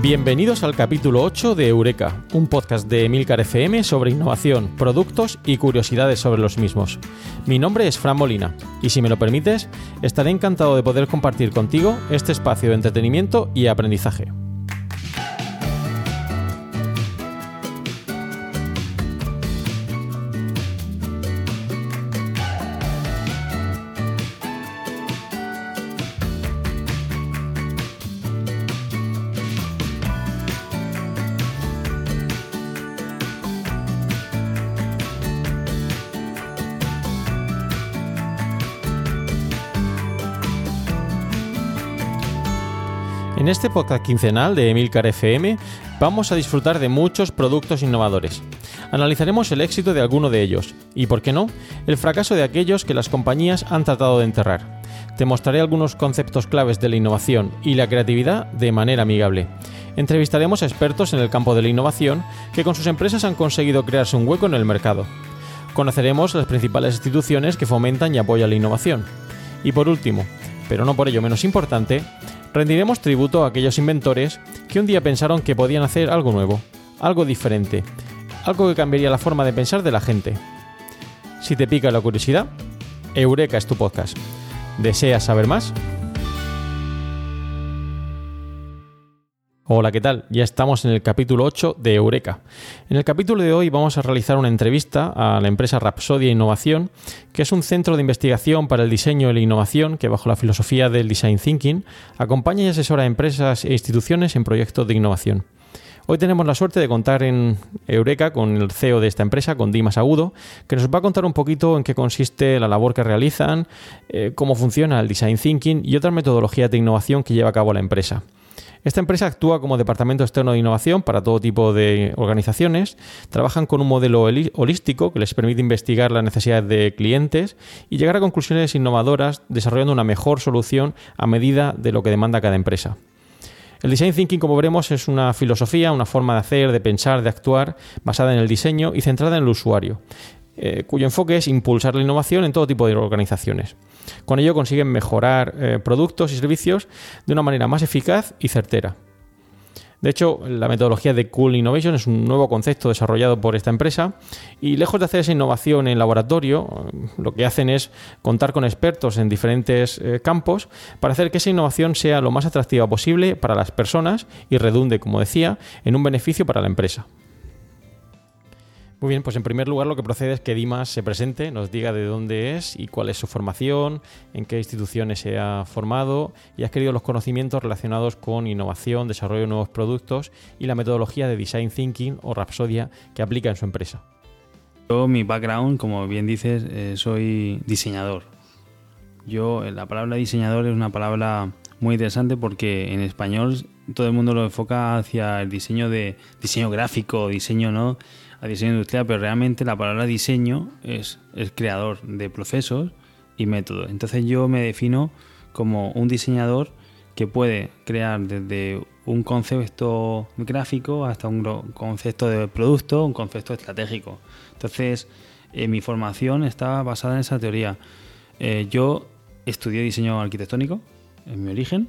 Bienvenidos al capítulo 8 de Eureka, un podcast de Emilcar FM sobre innovación, productos y curiosidades sobre los mismos. Mi nombre es Fran Molina y si me lo permites, estaré encantado de poder compartir contigo este espacio de entretenimiento y aprendizaje. Este podcast quincenal de Emilcar FM vamos a disfrutar de muchos productos innovadores. Analizaremos el éxito de alguno de ellos y, por qué no, el fracaso de aquellos que las compañías han tratado de enterrar. Te mostraré algunos conceptos claves de la innovación y la creatividad de manera amigable. Entrevistaremos a expertos en el campo de la innovación que con sus empresas han conseguido crearse un hueco en el mercado. Conoceremos las principales instituciones que fomentan y apoyan la innovación. Y por último, pero no por ello menos importante, rendiremos tributo a aquellos inventores que un día pensaron que podían hacer algo nuevo, algo diferente, algo que cambiaría la forma de pensar de la gente. Si te pica la curiosidad, Eureka es tu podcast. ¿Deseas saber más? Hola, ¿qué tal? Ya estamos en el capítulo 8 de Eureka. En el capítulo de hoy vamos a realizar una entrevista a la empresa Rapsodia Innovación, que es un centro de investigación para el diseño y la innovación que bajo la filosofía del design thinking acompaña y asesora a empresas e instituciones en proyectos de innovación. Hoy tenemos la suerte de contar en Eureka con el CEO de esta empresa, con Dimas Agudo, que nos va a contar un poquito en qué consiste la labor que realizan, eh, cómo funciona el design thinking y otras metodologías de innovación que lleva a cabo la empresa. Esta empresa actúa como departamento externo de innovación para todo tipo de organizaciones. Trabajan con un modelo holístico que les permite investigar las necesidades de clientes y llegar a conclusiones innovadoras desarrollando una mejor solución a medida de lo que demanda cada empresa. El design thinking, como veremos, es una filosofía, una forma de hacer, de pensar, de actuar, basada en el diseño y centrada en el usuario, eh, cuyo enfoque es impulsar la innovación en todo tipo de organizaciones. Con ello consiguen mejorar eh, productos y servicios de una manera más eficaz y certera. De hecho, la metodología de Cool Innovation es un nuevo concepto desarrollado por esta empresa y lejos de hacer esa innovación en laboratorio, eh, lo que hacen es contar con expertos en diferentes eh, campos para hacer que esa innovación sea lo más atractiva posible para las personas y redunde, como decía, en un beneficio para la empresa. Muy bien, pues en primer lugar lo que procede es que Dimas se presente, nos diga de dónde es y cuál es su formación, en qué instituciones se ha formado y ha adquirido los conocimientos relacionados con innovación, desarrollo de nuevos productos y la metodología de Design Thinking o Rapsodia que aplica en su empresa. Yo, mi background, como bien dices, eh, soy diseñador. Yo, eh, la palabra diseñador es una palabra muy interesante porque en español todo el mundo lo enfoca hacia el diseño de diseño gráfico, diseño no, a diseño industrial, pero realmente la palabra diseño es, es creador de procesos y métodos. Entonces yo me defino como un diseñador que puede crear desde un concepto gráfico hasta un concepto de producto, un concepto estratégico. Entonces, eh, mi formación está basada en esa teoría. Eh, yo estudié diseño arquitectónico en mi origen,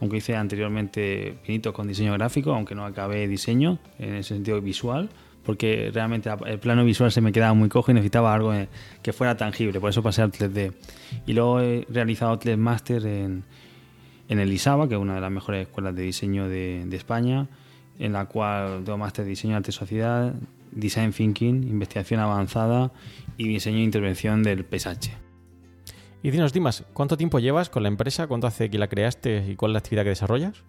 aunque hice anteriormente pinitos con diseño gráfico, aunque no acabé diseño en el sentido visual, porque realmente el plano visual se me quedaba muy cojo y necesitaba algo eh, que fuera tangible, por eso pasé al 3D. Y luego he realizado tres máster en, en el ISABA, que es una de las mejores escuelas de diseño de, de España. en la cual tengo máster de diseño arte y sociedad, design thinking, investigación avanzada y diseño e intervención del paisaje. Y dinos, Dimas, ¿cuánto tiempo llevas con la empresa? ¿Cuánto hace que la creaste y cuál es la actividad que desarrollas?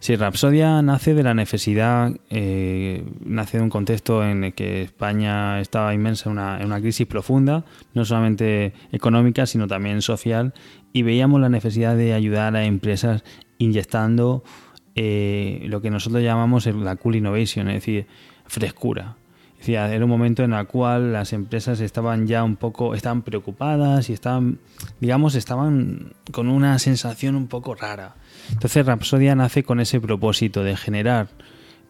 Sí, Rapsodia nace de la necesidad, eh, nace de un contexto en el que España estaba inmensa en una, en una crisis profunda, no solamente económica, sino también social, y veíamos la necesidad de ayudar a empresas inyectando eh, lo que nosotros llamamos la cool innovation, es decir, frescura. Decir, era un momento en el cual las empresas estaban ya un poco, estaban preocupadas y estaban, digamos, estaban con una sensación un poco rara. Entonces Rapsodia nace con ese propósito de generar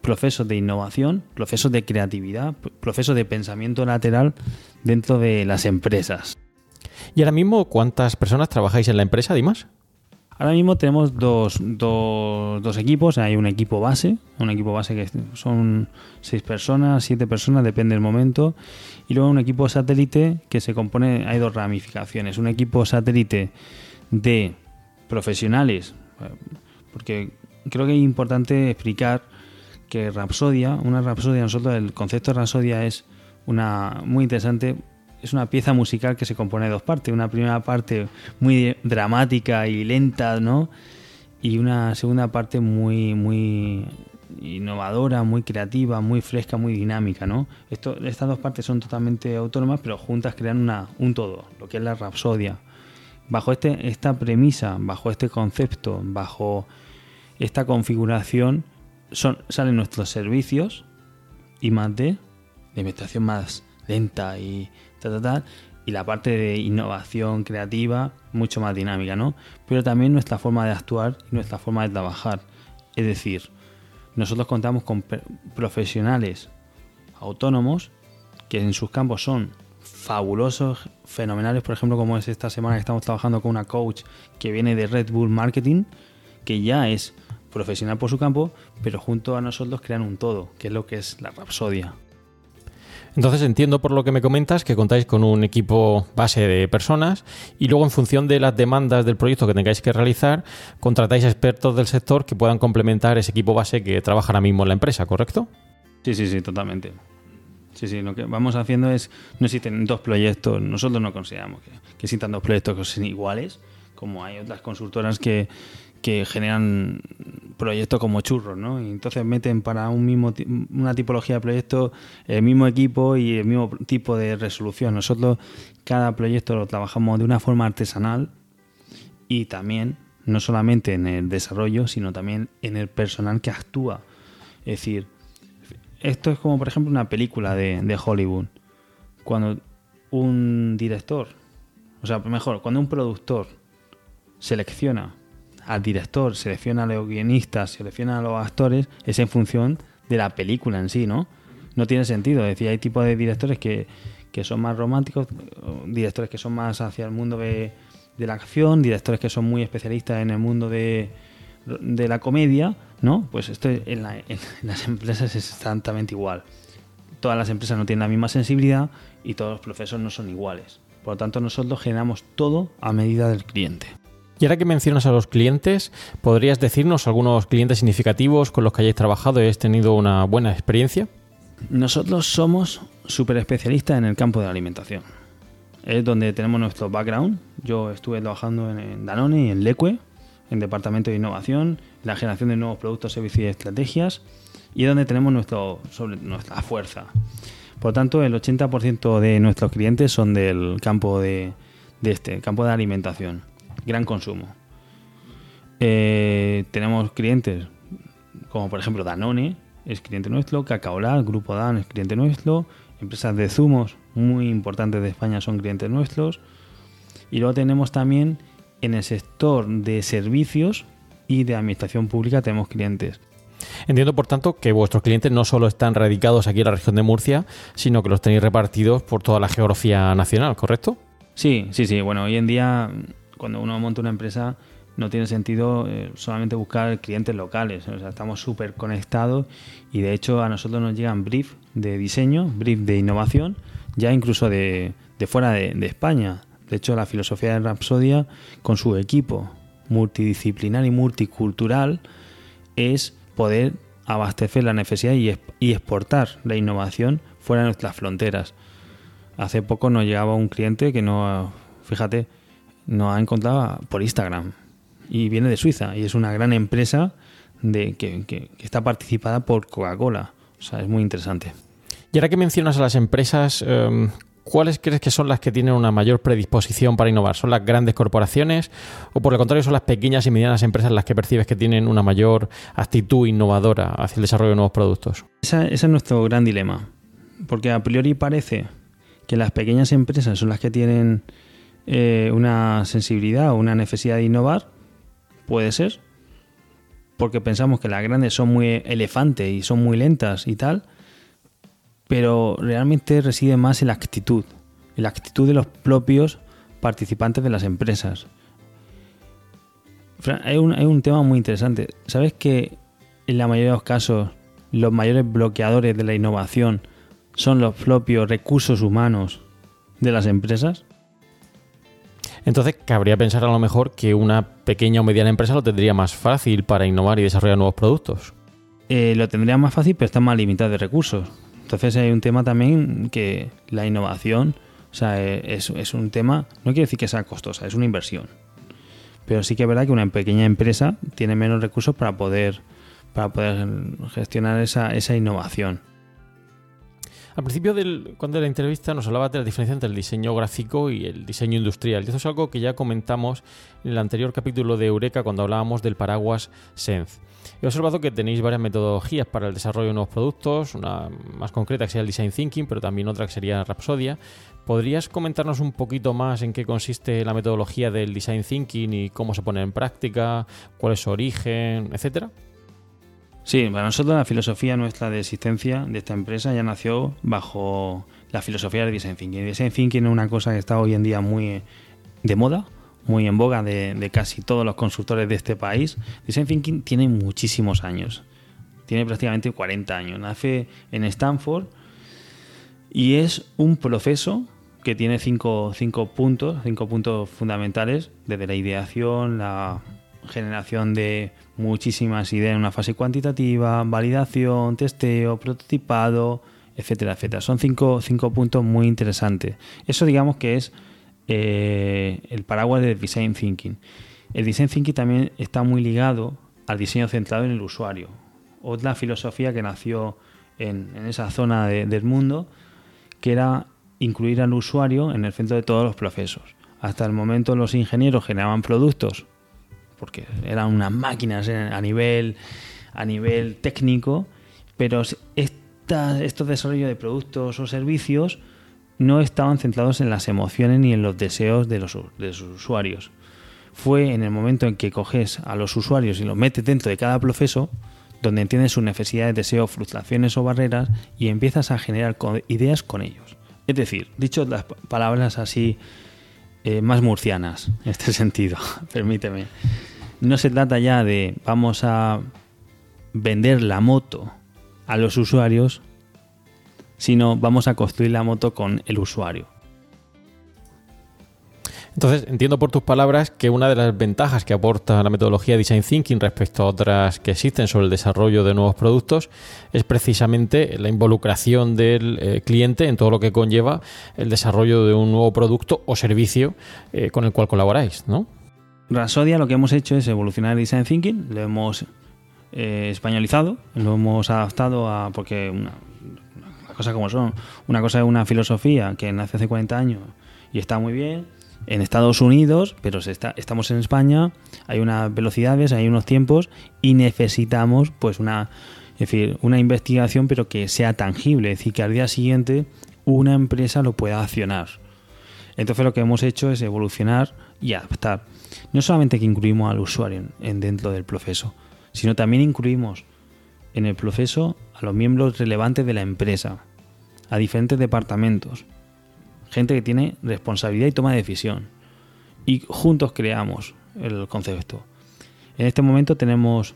procesos de innovación, procesos de creatividad, procesos de pensamiento lateral dentro de las empresas. ¿Y ahora mismo cuántas personas trabajáis en la empresa, Dimas? Ahora mismo tenemos dos, dos, dos equipos. Hay un equipo base, un equipo base que son seis personas, siete personas, depende del momento. Y luego un equipo satélite que se compone, hay dos ramificaciones. Un equipo satélite de profesionales, eh, porque creo que es importante explicar que Rapsodia, una Rapsodia, nosotros el concepto de Rapsodia es una muy interesante, es una pieza musical que se compone de dos partes. Una primera parte muy dramática y lenta, ¿no? Y una segunda parte muy, muy innovadora, muy creativa, muy fresca, muy dinámica, ¿no? Estas dos partes son totalmente autónomas, pero juntas crean una, un todo, lo que es la Rapsodia. Bajo este, esta premisa, bajo este concepto, bajo esta configuración, son, salen nuestros servicios y más de, de investigación más lenta y y la parte de innovación creativa mucho más dinámica, ¿no? Pero también nuestra forma de actuar y nuestra forma de trabajar. Es decir, nosotros contamos con profesionales autónomos que en sus campos son fabulosos, fenomenales, por ejemplo, como es esta semana que estamos trabajando con una coach que viene de Red Bull Marketing, que ya es profesional por su campo, pero junto a nosotros crean un todo, que es lo que es la Rapsodia. Entonces entiendo por lo que me comentas que contáis con un equipo base de personas y luego en función de las demandas del proyecto que tengáis que realizar, contratáis expertos del sector que puedan complementar ese equipo base que trabaja ahora mismo en la empresa, ¿correcto? Sí, sí, sí, totalmente. Sí, sí, lo que vamos haciendo es, no existen dos proyectos, nosotros no consideramos que, existan dos proyectos que sean iguales, como hay otras consultoras que, que generan proyectos como churros, ¿no? Y entonces meten para un mismo una tipología de proyecto el mismo equipo y el mismo tipo de resolución. Nosotros cada proyecto lo trabajamos de una forma artesanal y también no solamente en el desarrollo, sino también en el personal que actúa. Es decir, esto es como por ejemplo una película de, de Hollywood. Cuando un director, o sea, mejor, cuando un productor selecciona al director, selecciona a los guionistas, selecciona a los actores, es en función de la película en sí, ¿no? No tiene sentido. Es decir, hay tipos de directores que, que son más románticos, directores que son más hacia el mundo de, de la acción, directores que son muy especialistas en el mundo de, de la comedia, ¿no? Pues esto en, la- en las empresas es exactamente igual. Todas las empresas no tienen la misma sensibilidad y todos los procesos no son iguales. Por lo tanto, nosotros generamos todo a medida del cliente. Y ahora que mencionas a los clientes, ¿podrías decirnos algunos clientes significativos con los que hayáis trabajado y hayáis tenido una buena experiencia? Nosotros somos súper especialistas en el campo de la alimentación. Es donde tenemos nuestro background. Yo estuve trabajando en, Danone y en Leque, en Departamento de Innovación, la generación de nuevos productos, servicios y estrategias, y es donde tenemos nuestra fuerza. Por lo tanto, el 80% de nuestros clientes son del campo de, este, campo de alimentación, gran consumo. Eh, tenemos clientes como por ejemplo Danone es cliente nuestro, Cacaolat, Grupo Dan es cliente nuestro, empresas de zumos muy importantes de España son clientes nuestros. Y luego tenemos también en el sector de servicios y de administración pública tenemos clientes. Entiendo, por tanto, que vuestros clientes no solo están radicados aquí en la región de Murcia, sino que los tenéis repartidos por toda la geografía nacional, ¿correcto? Sí, sí, sí. Bueno, hoy en día cuando uno monta una empresa no tiene sentido eh, solamente buscar clientes locales. O sea, estamos súper conectados y de hecho a nosotros nos llegan brief de diseño, brief de innovación, ya incluso de, fuera de, España. De hecho, la filosofía de Rapsodia con su equipo multidisciplinar y multicultural es poder abastecer la necesidad y, y exportar la innovación fuera de nuestras fronteras. Hace poco nos llegaba un cliente que no, fíjate, nos ha encontrado por Instagram y viene de Suiza y es una gran empresa de, que, que- que está participada por Coca-Cola. O sea, es muy interesante. Y ahora que mencionas a las empresas, eh, ¿cuáles crees que son las que tienen una mayor predisposición para innovar? ¿Son las grandes corporaciones o por el contrario son las pequeñas y medianas empresas las que percibes que tienen una mayor actitud innovadora hacia el desarrollo de nuevos productos? Esa- ese es nuestro gran dilema. Porque a priori parece que las pequeñas empresas son las que tienen eh, una sensibilidad o una necesidad de innovar. Puede ser. Porque pensamos que las grandes son muy elefantes y son muy lentas y tal. Pero realmente reside más en la actitud. En la actitud de los propios participantes de las empresas. Hay un, hay un tema muy interesante. ¿Sabes que en la mayoría de los casos los mayores bloqueadores de la innovación son los propios recursos humanos de las empresas? Entonces, cabría pensar a lo mejor que una pequeña o mediana empresa lo tendría más fácil para innovar y desarrollar nuevos productos. Eh, lo tendrían más fácil, pero están más limitados de recursos. Entonces hay un tema también que la innovación, o sea, eh, es, es un tema, no quiere decir que sea costosa, es una inversión. Pero sí que es verdad que una pequeña empresa tiene menos recursos para poder, para poder gestionar esa, esa innovación. Al principio, del, cuando de la entrevista, nos hablaba de la diferencia entre el diseño gráfico y el diseño industrial. Y esto es algo que ya comentamos en el anterior capítulo de Eureka cuando hablábamos del paraguas Sense. He observado que tenéis varias metodologías para el desarrollo de nuevos productos, una más concreta que sería el Design Thinking, pero también otra que sería Rhapsodia. ¿Podrías comentarnos un poquito más en qué consiste la metodología del Design Thinking y cómo se pone en práctica, cuál es su origen, etcétera? Sí, para nosotros la filosofía nuestra de existencia de esta empresa ya nació bajo la filosofía del design thinking. Design thinking es una cosa que está hoy en día muy de moda, muy en boga de, de casi todos los consultores de este país. Design thinking tiene muchísimos años, tiene prácticamente 40 años. Nace en Stanford y es un proceso que tiene cinco, cinco puntos, cinco puntos fundamentales, desde la ideación, la generación de muchísimas ideas en una fase cuantitativa, validación, testeo, prototipado, etcétera, etcétera. Son cinco, cinco puntos muy interesantes. Eso digamos que es eh, el paraguas del design thinking. El design thinking también está muy ligado al diseño centrado en el usuario. Otra filosofía que nació en, esa zona de- del mundo, que era incluir al usuario en el centro de todos los procesos. Hasta el momento los ingenieros generaban productos porque eran unas máquinas a nivel, a nivel técnico, pero estos desarrollos de productos o servicios no estaban centrados en las emociones ni en los deseos de los, de los usuarios. Fue en el momento en que coges a los usuarios y los metes dentro de cada proceso, donde entiendes sus necesidades, deseos, frustraciones o barreras y empiezas a generar ideas con ellos. Es decir, dicho las pa- palabras así eh, más murcianas, en este sentido, permíteme. No se trata ya de vamos a vender la moto a los usuarios, sino vamos a construir la moto con el usuario. Entonces, entiendo por tus palabras que una de las ventajas que aporta la metodología Design Thinking respecto a otras que existen sobre el desarrollo de nuevos productos es precisamente la involucración del eh, cliente en todo lo que conlleva el desarrollo de un nuevo producto o servicio eh, con el cual colaboráis, ¿no? Rasodia lo que hemos hecho es evolucionar el design thinking, lo hemos eh, españolizado, lo hemos adaptado a porque una, cosa como son, una cosa es una filosofía que nace hace 40 años y está muy bien en Estados Unidos, pero está, estamos en España, hay unas velocidades, hay unos tiempos y necesitamos pues una es decir, una investigación pero que sea tangible, es decir, que al día siguiente una empresa lo pueda accionar. Entonces lo que hemos hecho es evolucionar y adaptar. No solamente que incluimos al usuario en, en dentro del proceso, sino también incluimos en el proceso a los miembros relevantes de la empresa, a diferentes departamentos, gente que tiene responsabilidad y toma de decisión. Y juntos creamos el concepto. En este momento tenemos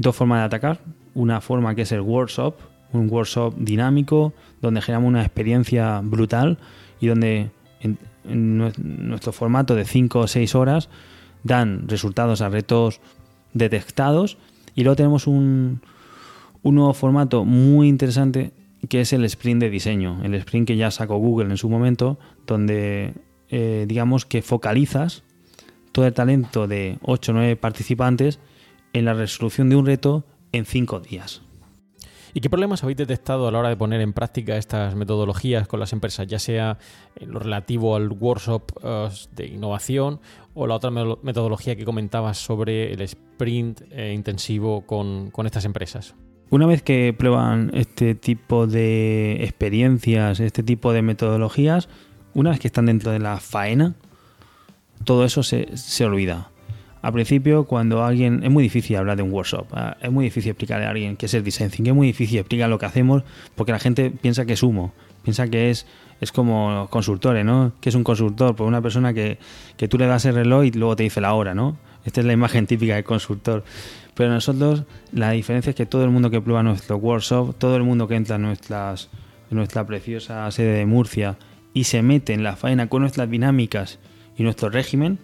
Dos formas de atacar. Una forma que es el workshop, un workshop dinámico, donde generamos una experiencia brutal y donde en, en nue- nuestro formato de 5 o 6 horas dan resultados a retos detectados. Y luego tenemos un, un nuevo formato muy interesante que es el sprint de diseño, el sprint que ya sacó Google en su momento, donde eh, digamos que focalizas todo el talento de 8 o 9 participantes en la resolución de un reto en 5 días. ¿Y qué problemas habéis detectado a la hora de poner en práctica estas metodologías con las empresas, ya sea en lo relativo al workshop eh, de innovación o la otra me- metodología que comentabas sobre el sprint eh, intensivo con, con estas empresas? Una vez que prueban este tipo de experiencias, este tipo de metodologías, una vez que están dentro de la faena, todo eso se, se olvida. Al principio, cuando alguien. Es muy difícil hablar de un workshop. ah, Es muy difícil explicarle a alguien qué es el design. Es muy difícil explicar lo que hacemos porque la gente piensa que es humo. Piensa que es, es como consultores, ¿no? Que es un consultor? Pues una persona que, que tú le das el reloj y luego te dice la hora, ¿no? Esta es la imagen típica del consultor. Pero nosotros, la diferencia es que todo el mundo que prueba nuestro workshop, todo el mundo que entra en, nuestras, en nuestra preciosa sede de Murcia y se mete en la faena con nuestras dinámicas y nuestro régimen,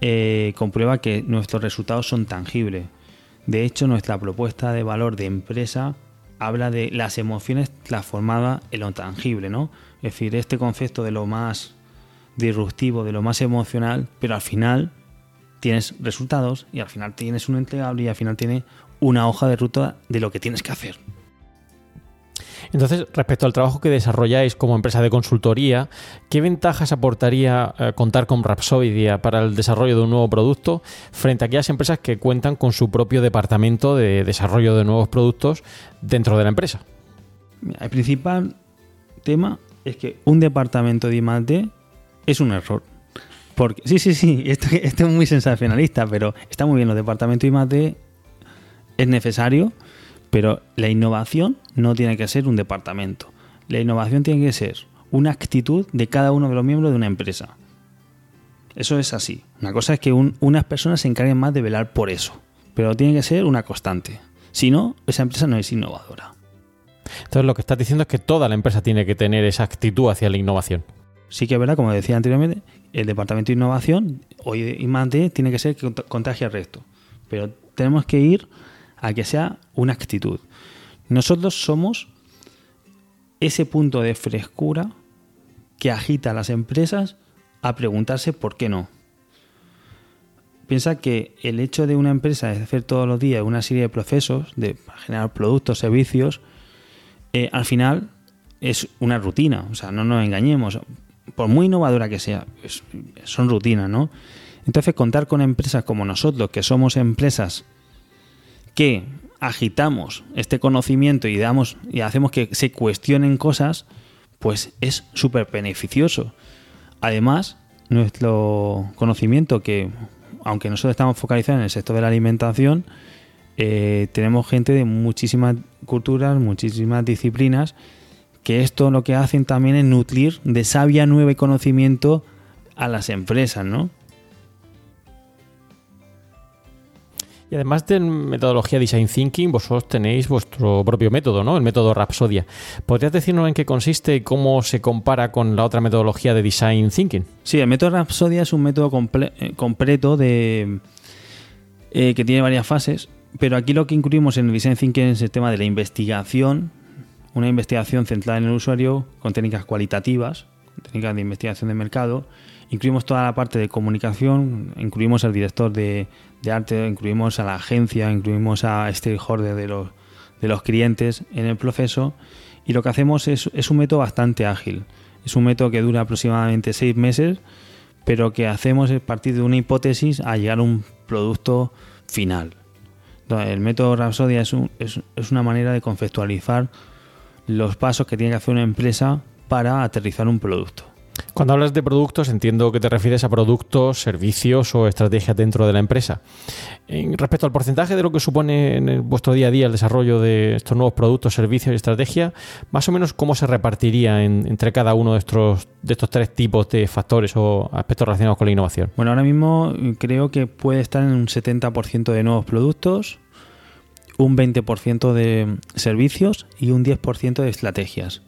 eh, comprueba que nuestros resultados son tangibles. De hecho, nuestra propuesta de valor de empresa habla de las emociones transformadas en lo tangible, ¿no? Es decir, este concepto de lo más disruptivo, de lo más emocional, pero al final tienes resultados y al final tienes un entregable y al final tienes una hoja de ruta de lo que tienes que hacer. Entonces, respecto al trabajo que desarrolláis como empresa de consultoría, ¿qué ventajas aportaría eh, contar con Rapsodia para el desarrollo de un nuevo producto frente a aquellas empresas que cuentan con su propio departamento de desarrollo de nuevos productos dentro de la empresa? El principal tema es que un departamento de I+D es un error. Porque, sí, sí, sí, esto, es muy sensacionalista, pero está muy bien, los departamentos de I+D es necesario, pero la innovación no tiene que ser un departamento. La innovación tiene que ser una actitud de cada uno de los miembros de una empresa. Eso es así. Una cosa es que un- unas personas se encarguen más de velar por eso, pero tiene que ser una constante. Si no, esa empresa no es innovadora. Entonces, lo que estás diciendo es que toda la empresa tiene que tener esa actitud hacia la innovación. Sí que es verdad, como decía anteriormente, el departamento de innovación hoy y más de tiene que ser que cont- contagie al resto. Pero tenemos que ir a que sea una actitud. Nosotros somos ese punto de frescura que agita a las empresas a preguntarse por qué no. Piensa que el hecho de una empresa de hacer todos los días una serie de procesos, de generar productos, servicios, eh, al final es una rutina. O sea, no nos engañemos. Por muy innovadora que sea, son rutinas, ¿no? Entonces, contar con empresas como nosotros, que somos empresas que agitamos este conocimiento y damos y hacemos que se cuestionen cosas, pues es súper beneficioso. Además, nuestro conocimiento, que aunque nosotros estamos focalizados en el sector de la alimentación, eh, tenemos gente de muchísimas culturas, muchísimas disciplinas, que esto lo que hacen también es nutrir de sabia nueva y conocimiento a las empresas, ¿no? Y además de metodología Design Thinking, vosotros tenéis vuestro propio método, ¿no? El método Rapsodia. ¿Podrías decirnos en qué consiste y cómo se compara con la otra metodología de Design Thinking? Sí, el método Rapsodia es un método eh, completo eh, que tiene varias fases, pero aquí lo que incluimos en el Design Thinking es el tema de la investigación, una investigación centrada en el usuario con técnicas cualitativas, técnicas de investigación de mercado. Incluimos toda la parte de comunicación, incluimos al director de, de arte, incluimos a la agencia, incluimos a stakeholders de los, de los clientes en el proceso. Y lo que hacemos es, es un método bastante ágil. Es un método que dura aproximadamente seis meses, pero que hacemos es partir de una hipótesis a llegar a un producto final. El método Rapsodia es, un- es- es una manera de conceptualizar los pasos que tiene que hacer una empresa para aterrizar un producto. Cuando hablas de productos, entiendo que te refieres a productos, servicios o estrategias dentro de la empresa. Respecto al porcentaje de lo que supone en vuestro día a día el desarrollo de estos nuevos productos, servicios y estrategia, más o menos cómo se repartiría en- entre cada uno de estos, de estos tres tipos de factores o aspectos relacionados con la innovación. Bueno, ahora mismo eh, creo que puede estar en un 70% de nuevos productos, un 20% de servicios y un 10% de estrategias.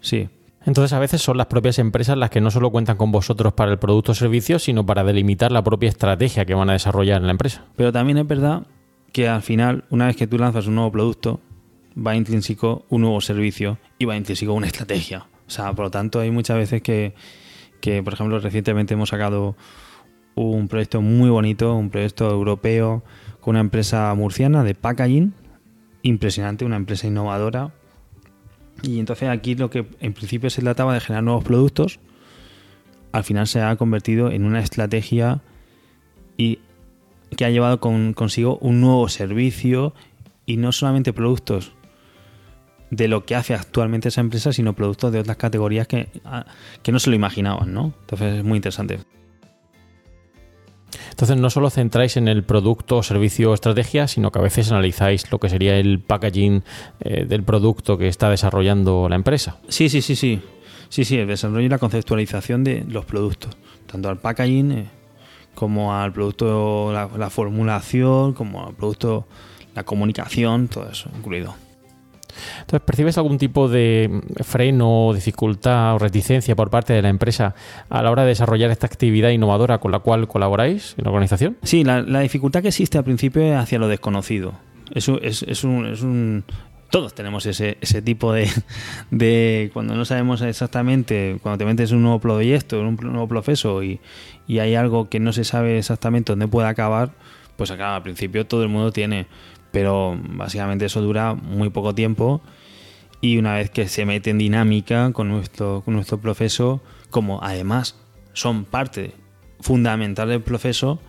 Sí, Entonces, a veces son las propias empresas las que no solo cuentan con vosotros para el producto o servicio, sino para delimitar la propia estrategia que van a desarrollar en la empresa. Pero también es verdad que al final, una vez que tú lanzas un nuevo producto, va intrínseco un nuevo servicio y va intrínseco una estrategia. O sea, por lo tanto, hay muchas veces que, que, por ejemplo, recientemente hemos sacado un proyecto muy bonito, un proyecto europeo con una empresa murciana de packaging, impresionante, una empresa innovadora. Y entonces aquí lo que en principio se trataba de generar nuevos productos, al final se ha convertido en una estrategia y que ha llevado con- consigo un nuevo servicio y no solamente productos de lo que hace actualmente esa empresa, sino productos de otras categorías que, ah, que no se lo imaginaban, ¿no? Entonces es muy interesante. Entonces no solo centráis en el producto, servicio o estrategia, sino que a veces analizáis lo que sería el packaging eh, del producto que está desarrollando la empresa. Sí, sí, sí, sí. Sí, sí, el desarrollo y la conceptualización de los productos, tanto al packaging eh, como al producto, la, la formulación, como al producto, la comunicación, todo eso incluido. Entonces, ¿percibes algún tipo de mm, freno, dificultad o reticencia por parte de la empresa a la hora de desarrollar esta actividad innovadora con la cual colaboráis en la organización? Sí, la, dificultad que existe al principio es hacia lo desconocido. Eso es, es un, es un- Todos tenemos ese, ese tipo de, de... Cuando no sabemos exactamente, cuando te metes en un nuevo proyecto, en un nuevo proceso y, y hay algo que no se sabe exactamente dónde puede acabar, pues acá al principio todo el mundo tiene. Pero básicamente eso dura muy poco tiempo y una vez que se mete en dinámica con nuestro, con nuestro proceso, como además son parte fundamental del proceso,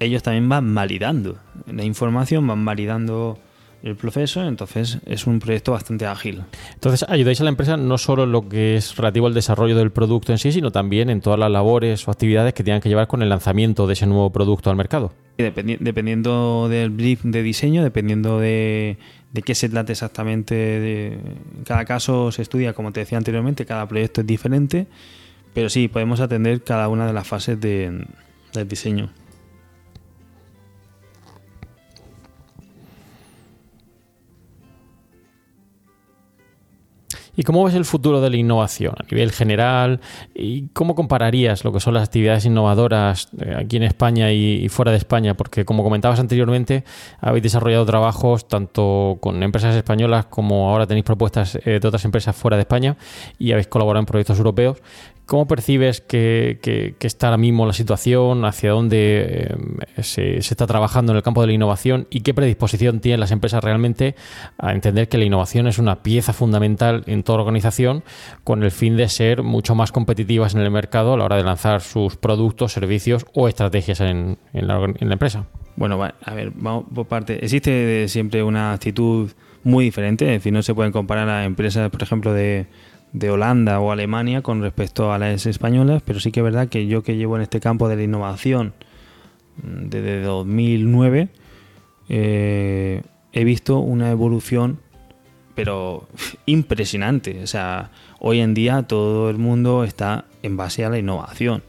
ellos también van validando. La información, van validando el proceso, entonces es un proyecto bastante ágil. Entonces, ayudáis a la empresa no solo en lo que es relativo al desarrollo del producto en sí, sino también en todas las labores o actividades que tengan que llevar con el lanzamiento de ese nuevo producto al mercado. Dependi- dependiendo del brief de diseño, dependiendo de, de qué se trate exactamente, de, en cada caso se estudia, como te decía anteriormente, cada proyecto es diferente, pero sí, podemos atender cada una de las fases de- del diseño. ¿Y cómo ves el futuro de la innovación a nivel general? ¿Y cómo compararías lo que son las actividades innovadoras eh, aquí en España y, fuera de España? Porque como comentabas anteriormente, habéis desarrollado trabajos tanto con empresas españolas como ahora tenéis propuestas eh, de otras empresas fuera de España y habéis colaborado en proyectos europeos. ¿Cómo percibes que, que- que está ahora mismo la situación? ¿Hacia dónde eh, se, se está trabajando en el campo de la innovación? ¿Y qué predisposición tienen las empresas realmente a entender que la innovación es una pieza fundamental en organización con el fin de ser mucho más competitivas en el mercado a la hora de lanzar sus productos, servicios o estrategias en, la, empresa? Bueno, a ver, vamos por parte. Existe siempre una actitud muy diferente, es decir, no se pueden comparar a empresas, por ejemplo, de, Holanda o Alemania con respecto a las españolas, pero sí que es verdad que yo que llevo en este campo de la innovación desde 2009, eh, he visto una evolución, pero impresionante. O sea, hoy en día todo el mundo está en base a la innovación.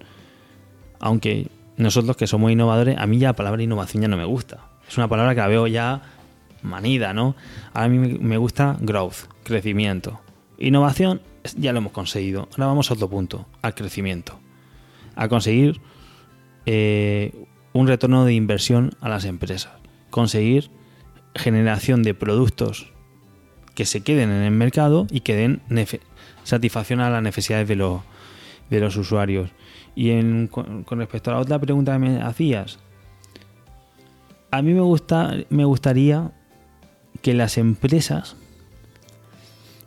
Aunque nosotros que somos innovadores, a mí ya la palabra innovación ya no me gusta. Es una palabra que la veo ya manida, ¿no? A mí me- gusta growth, crecimiento. Innovación ya lo hemos conseguido. Ahora vamos a otro punto, al crecimiento. A conseguir eh, un retorno de inversión a las empresas. Conseguir generación de productos que se queden en el mercado y que den satisfacción a las necesidades de los, de los usuarios. Y en- con, respecto a la otra pregunta que me hacías, a mí me, gusta, me gustaría que las empresas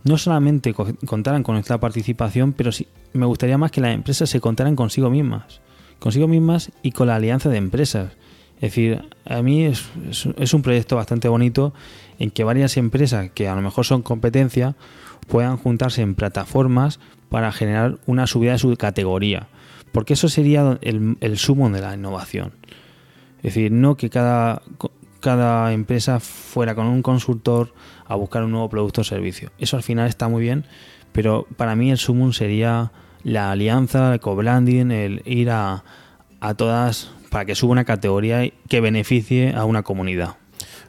no solamente co- contaran con nuestra participación, pero sí, me gustaría más que las empresas se contaran consigo mismas, consigo mismas y con la alianza de empresas. Es decir, a mí es, un proyecto bastante bonito en que varias empresas que a lo mejor son competencia puedan juntarse en plataformas para generar una subida de su categoría. Porque eso sería el, el sumo de la innovación. Es decir, no que cada, empresa fuera con un consultor a buscar un nuevo producto o servicio. Eso al final está muy bien, pero para mí el sumum sería la alianza, el co-branding, el ir a todas para que suba una categoría y que beneficie a una comunidad.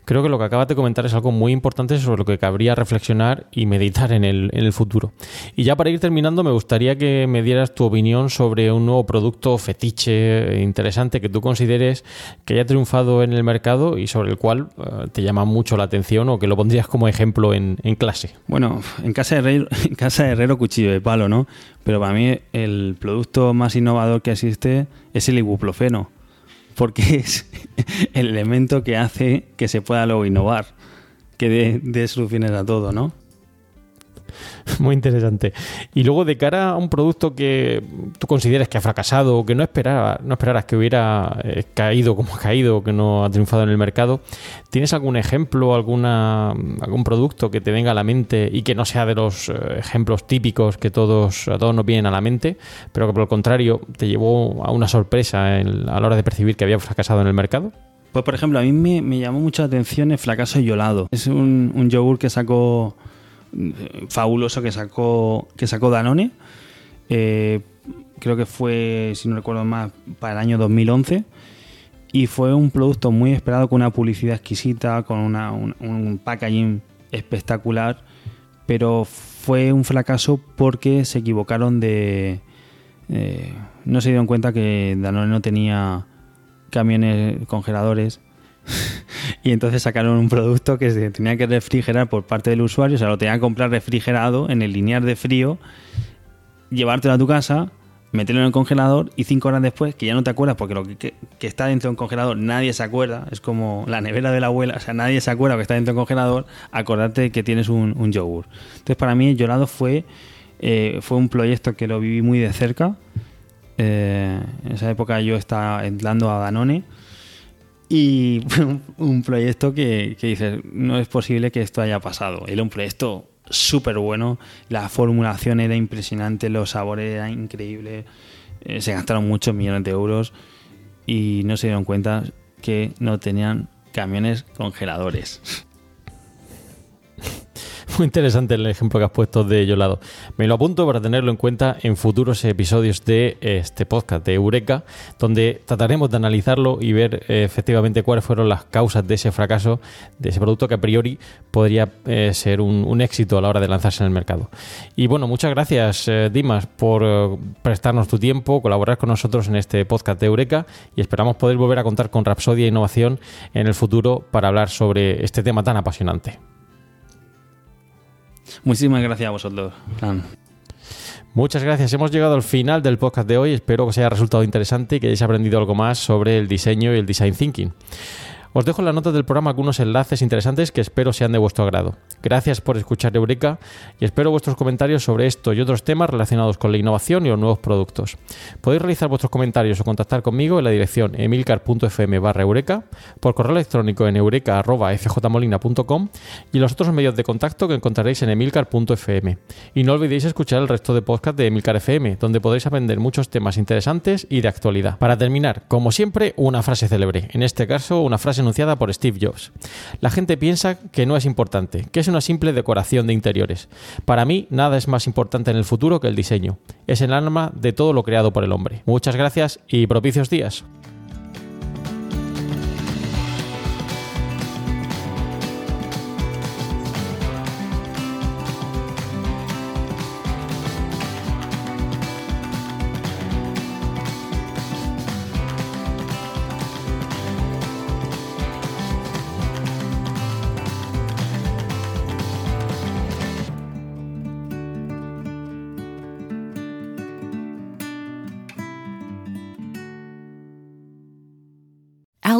Creo que lo que acabas de comentar es algo muy importante sobre lo que cabría reflexionar y meditar en el, en el futuro. Y ya para ir terminando, me gustaría que me dieras tu opinión sobre un nuevo producto fetiche eh, interesante que tú consideres que haya triunfado en el mercado y sobre el cual eh, te llama mucho la atención o que lo pondrías como ejemplo en, en clase. Bueno, en casa, de herrero, en casa de herrero cuchillo de palo, ¿no? Pero para mí el producto más innovador que existe es el ibuprofeno, porque es el elemento que hace que se pueda luego innovar, que dé soluciones a todo, ¿no? Muy interesante. Y luego, de cara a un producto que tú consideres que ha fracasado o que no, esperaba, no esperaras que hubiera eh, caído como ha caído que no ha triunfado en el mercado, ¿tienes algún ejemplo, alguna, algún producto que te venga a la mente y que no sea de los eh, ejemplos típicos que todos, a todos nos vienen a la mente, pero que por el contrario te llevó a una sorpresa en- a la hora de percibir que había fracasado en el mercado? Pues por ejemplo, a mí me, me llamó mucho la atención el fracaso yolado. Es un, yogur que sacó fabuloso que sacó que sacó Danone. Eh, creo que fue, si no recuerdo más, para el año 2011. Y fue un producto muy esperado con una publicidad exquisita, con un packaging espectacular. Pero fue un fracaso porque se equivocaron de... eh, no se dieron cuenta que Danone no tenía camiones congeladores y entonces sacaron un producto que se tenía que refrigerar por parte del usuario, o sea, lo tenía que comprar refrigerado en el lineal de frío, llevártelo a tu casa, meterlo en el congelador y cinco horas después, que ya no te acuerdas porque lo que, está dentro del congelador nadie se acuerda, es como la nevera de la abuela, o sea, nadie se acuerda que está dentro del congelador, acordarte que tienes un, un yogur. Entonces, para mí, Llorado fue, eh, fue un proyecto que lo viví muy de cerca. Eh, en esa época yo estaba entrando a Danone y un, proyecto que, que dices, no es posible que esto haya pasado. Era un proyecto súper bueno, la formulación era impresionante, los sabores eran increíbles, eh, se gastaron muchos millones de euros y no se dieron cuenta que no tenían camiones congeladores. Muy interesante el ejemplo que has puesto de Yolado. Me lo apunto para tenerlo en cuenta en futuros episodios de este podcast de Eureka, donde trataremos de analizarlo y ver eh, efectivamente cuáles fueron las causas de ese fracaso, de ese producto que a priori podría eh, ser un, éxito a la hora de lanzarse en el mercado. Y bueno, muchas gracias, eh, Dimas, por eh, prestarnos tu tiempo, colaborar con nosotros en este podcast de Eureka y esperamos poder volver a contar con Rapsodia Innovación en el futuro para hablar sobre este tema tan apasionante. Muchísimas gracias a vosotros. Muchas gracias. Hemos llegado al final del podcast de hoy. Espero que os haya resultado interesante y que hayáis aprendido algo más sobre el diseño y el design thinking. Os dejo en las notas del programa algunos enlaces interesantes que espero sean de vuestro agrado. Gracias por escuchar Eureka y espero vuestros comentarios sobre esto y otros temas relacionados con la innovación y los nuevos productos. Podéis realizar vuestros comentarios o contactar conmigo en la dirección emilcar.fm barra eureka, por correo electrónico en eureka.fjmolina.com y los otros medios de contacto que encontraréis en emilcar.fm. Y no olvidéis escuchar el resto de podcast de Emilcar FM, donde podréis aprender muchos temas interesantes y de actualidad. Para terminar, como siempre, una frase célebre, en este caso una frase enunciada por Steve Jobs. La gente piensa que no es importante, que es una simple decoración de interiores. Para mí, nada es más importante en el futuro que el diseño. Es el alma de todo lo creado por el hombre. Muchas gracias y propicios días.